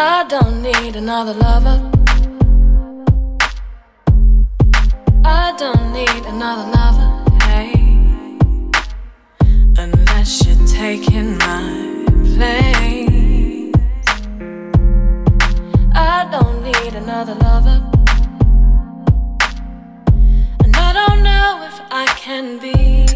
I don't need another lover. I don't need another lover, hey. Unless you're taking my place. I don't need another lover. And I don't know if I can be.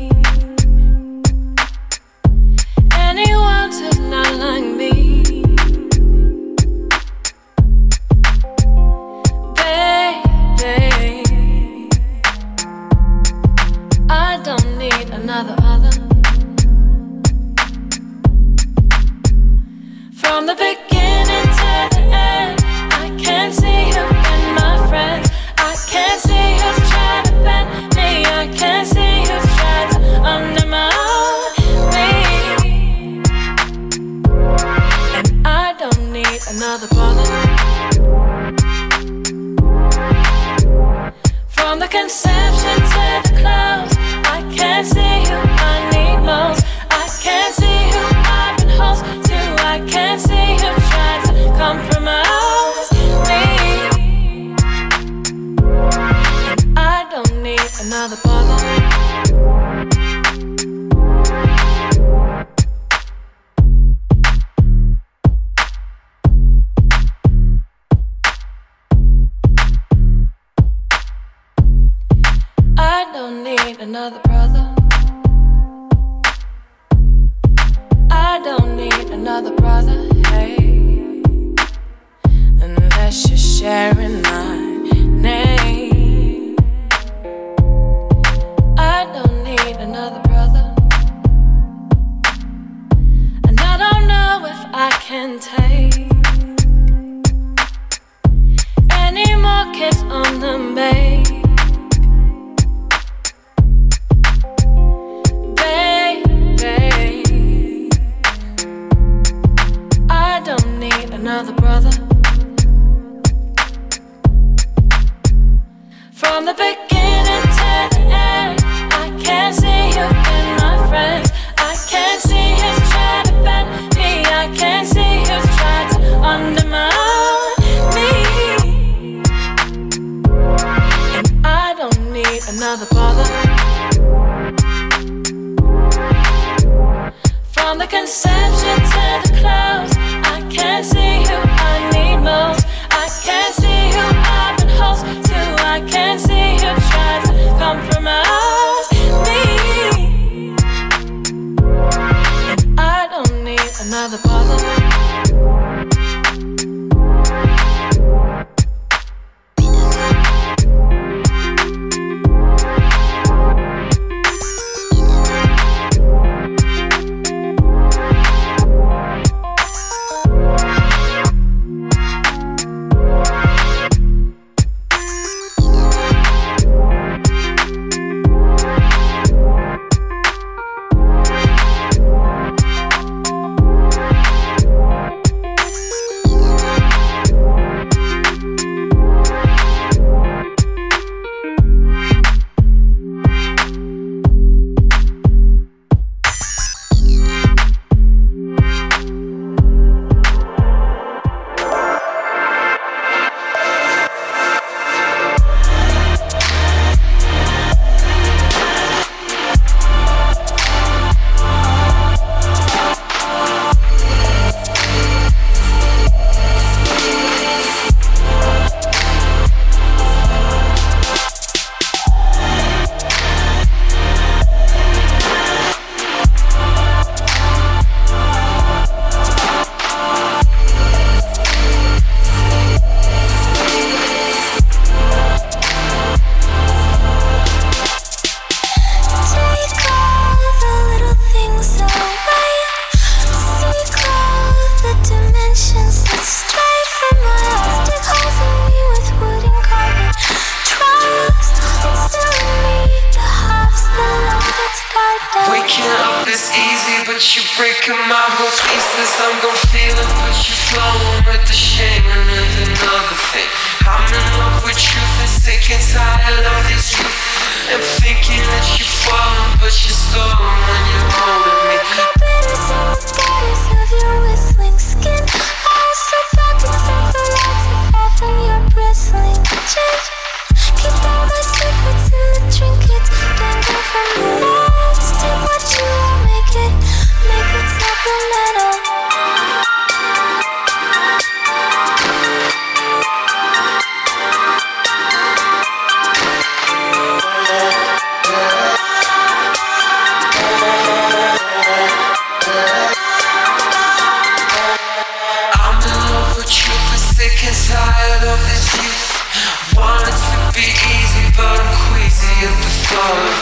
love.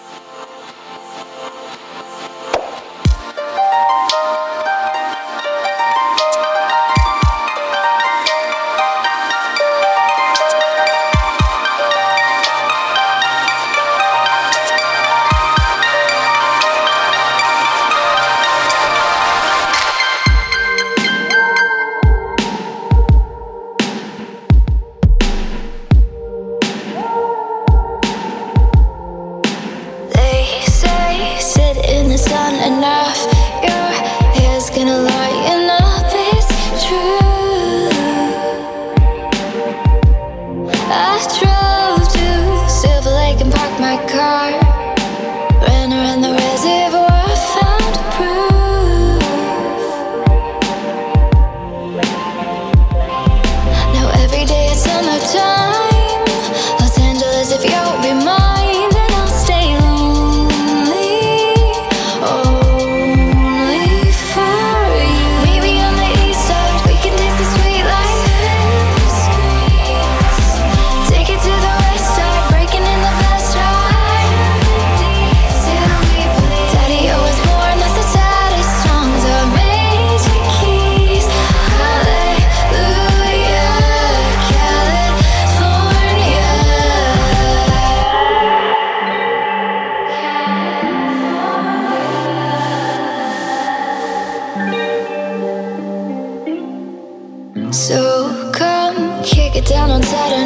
down on Saturday.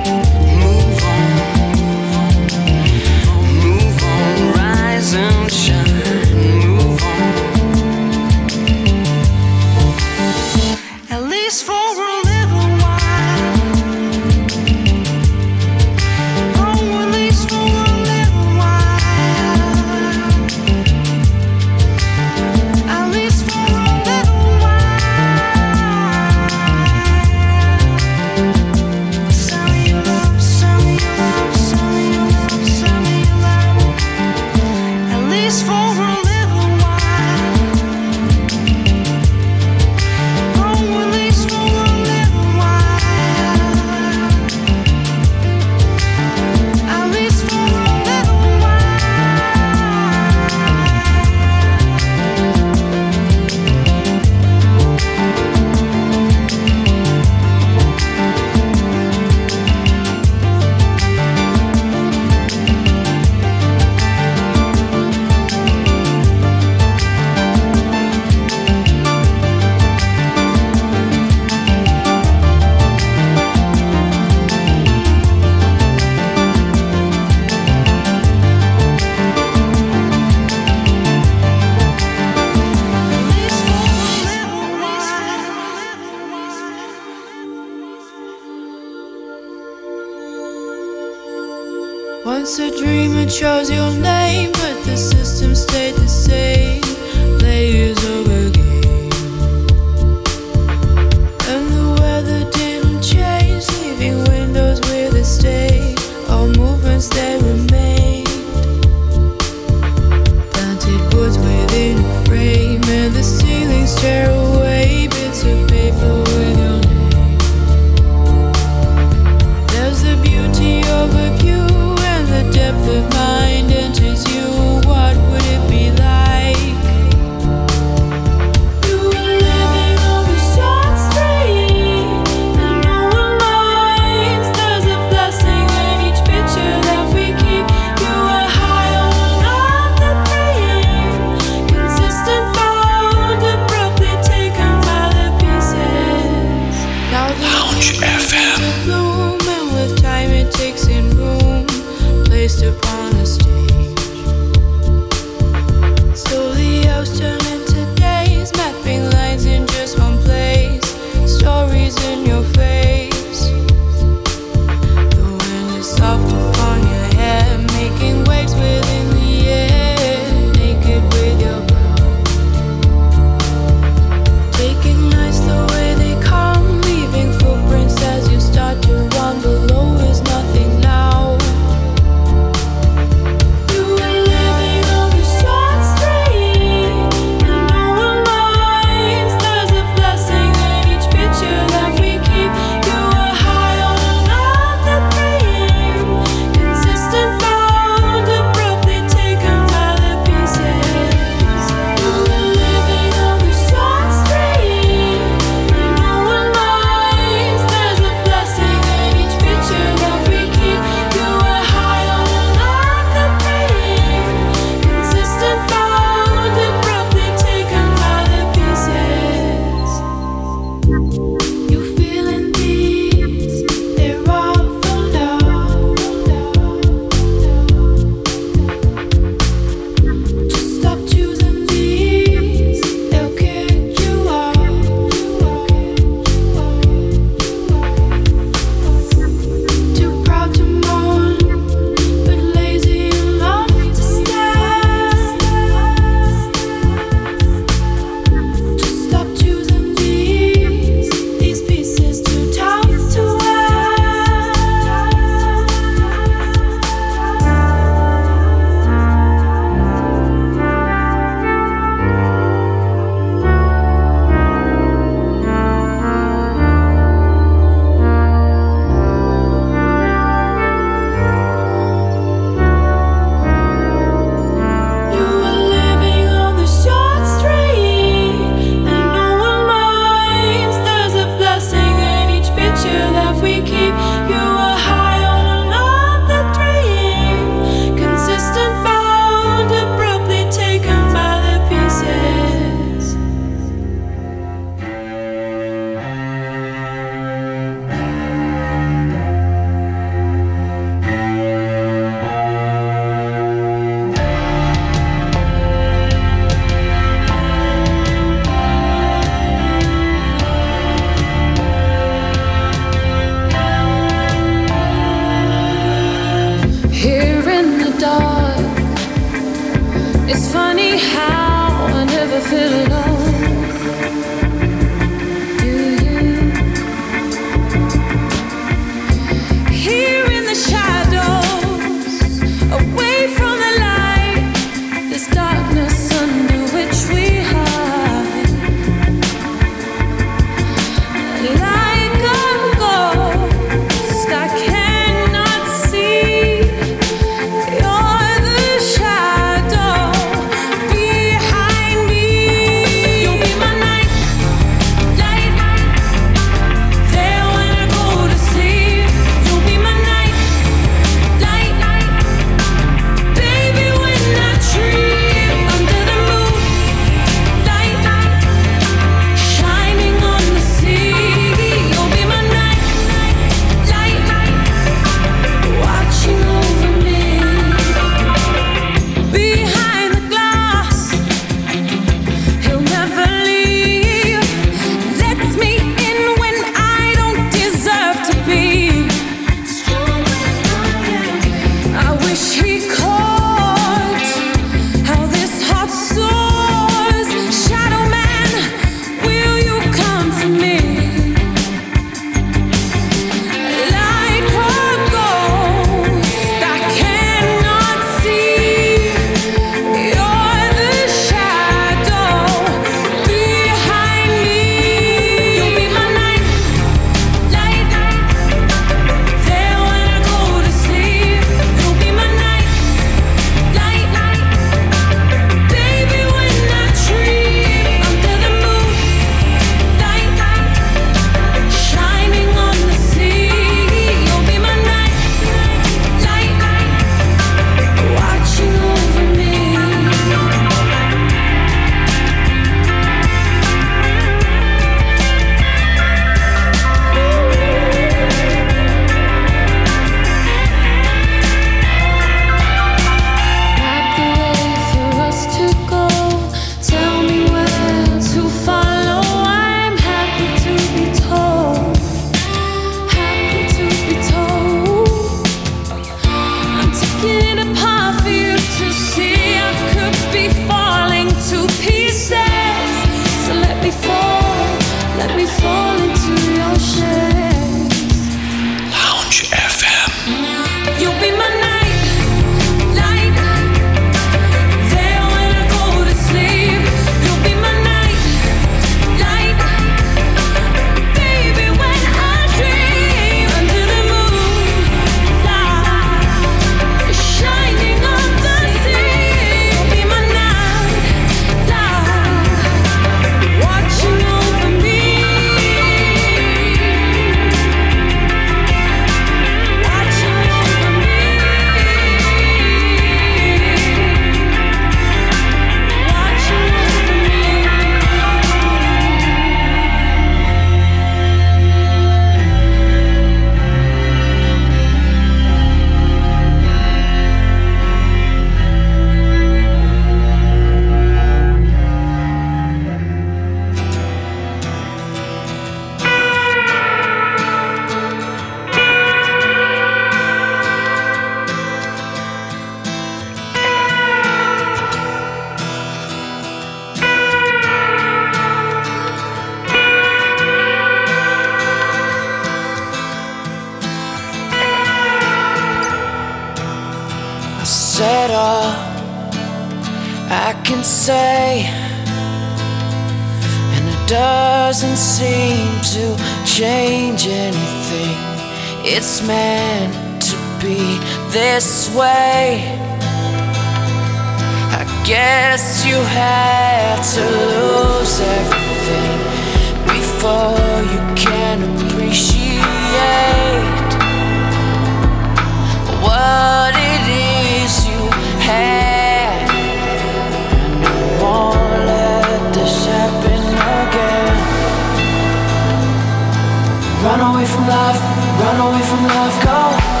Run away from love, run away from love, go.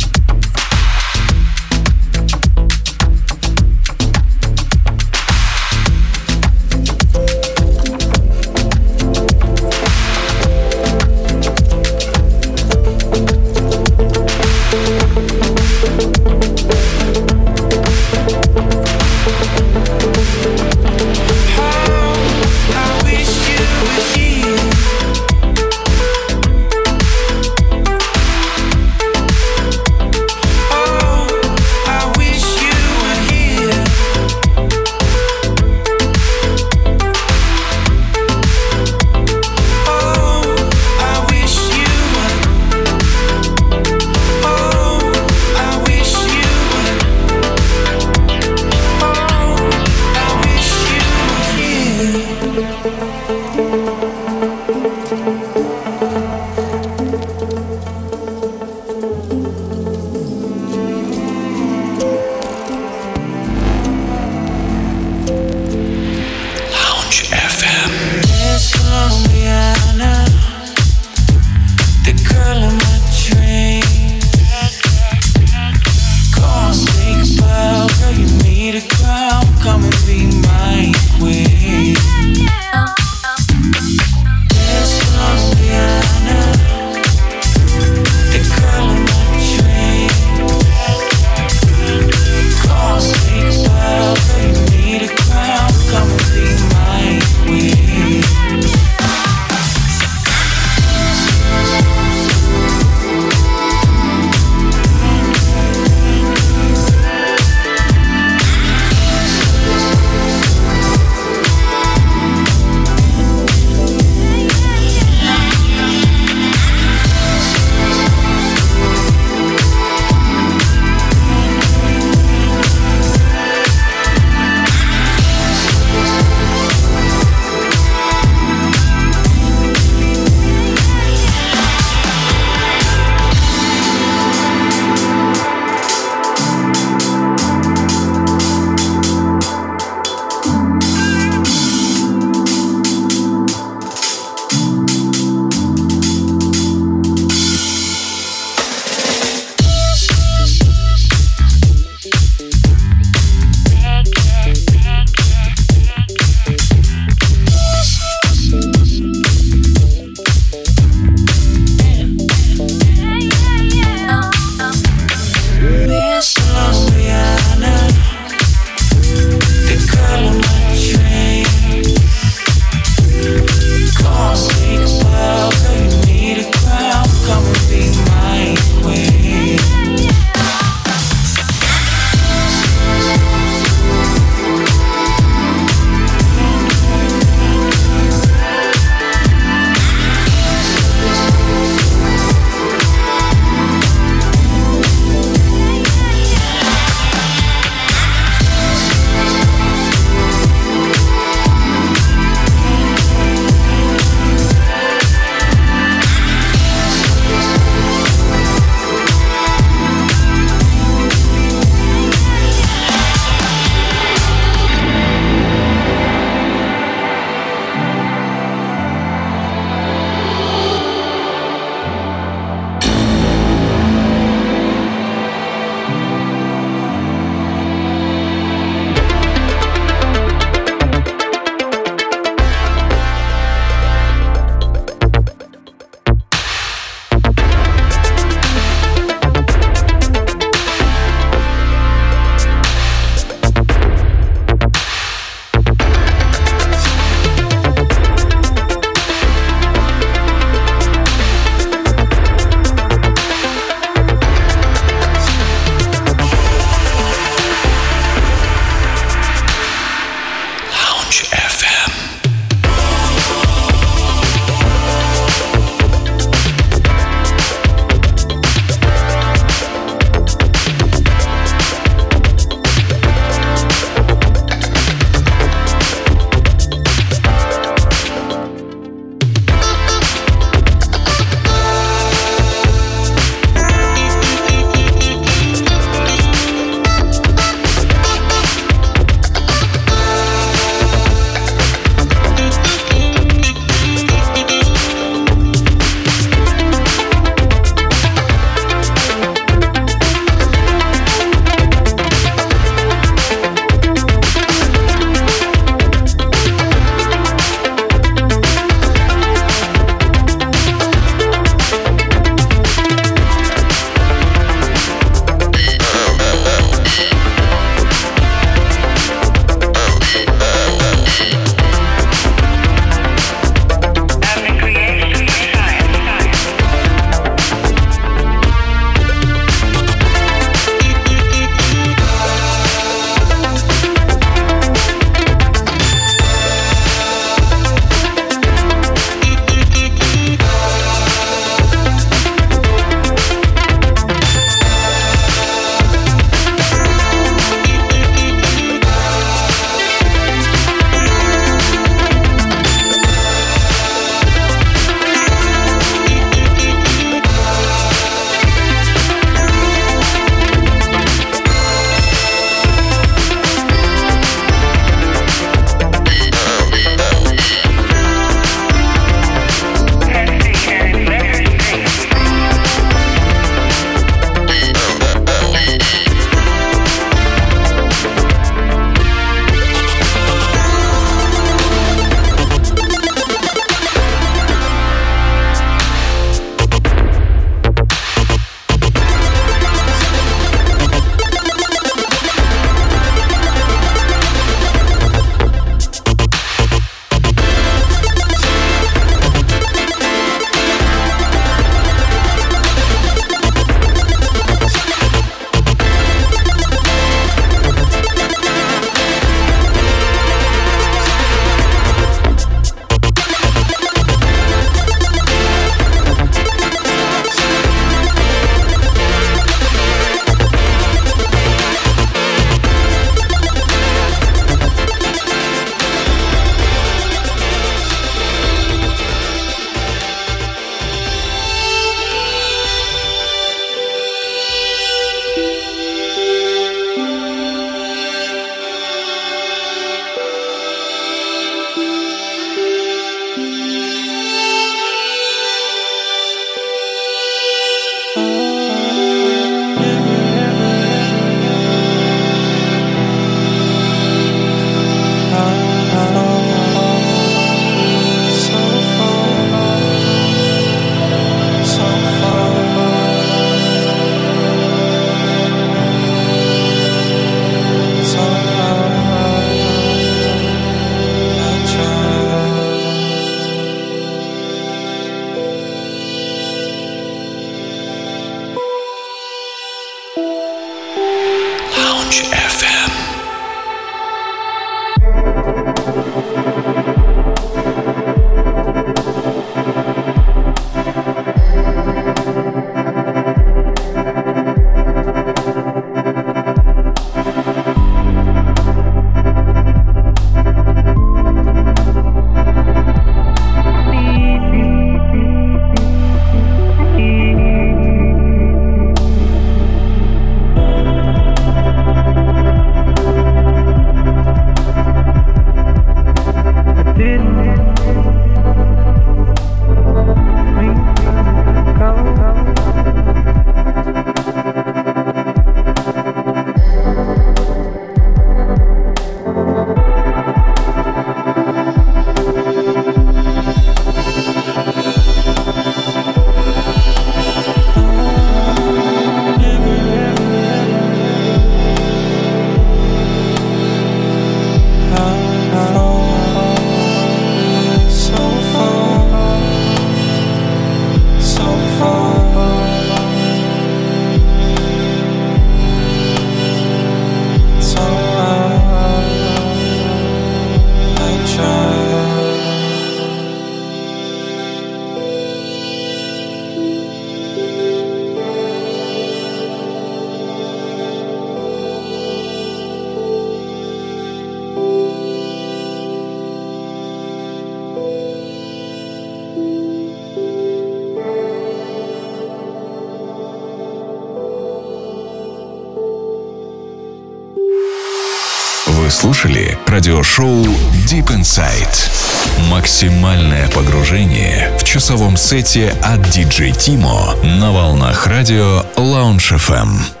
Радиошоу Deep Inside. Максимальное погружение в часовом сете от DJ Timo на волнах радио Lounge FM.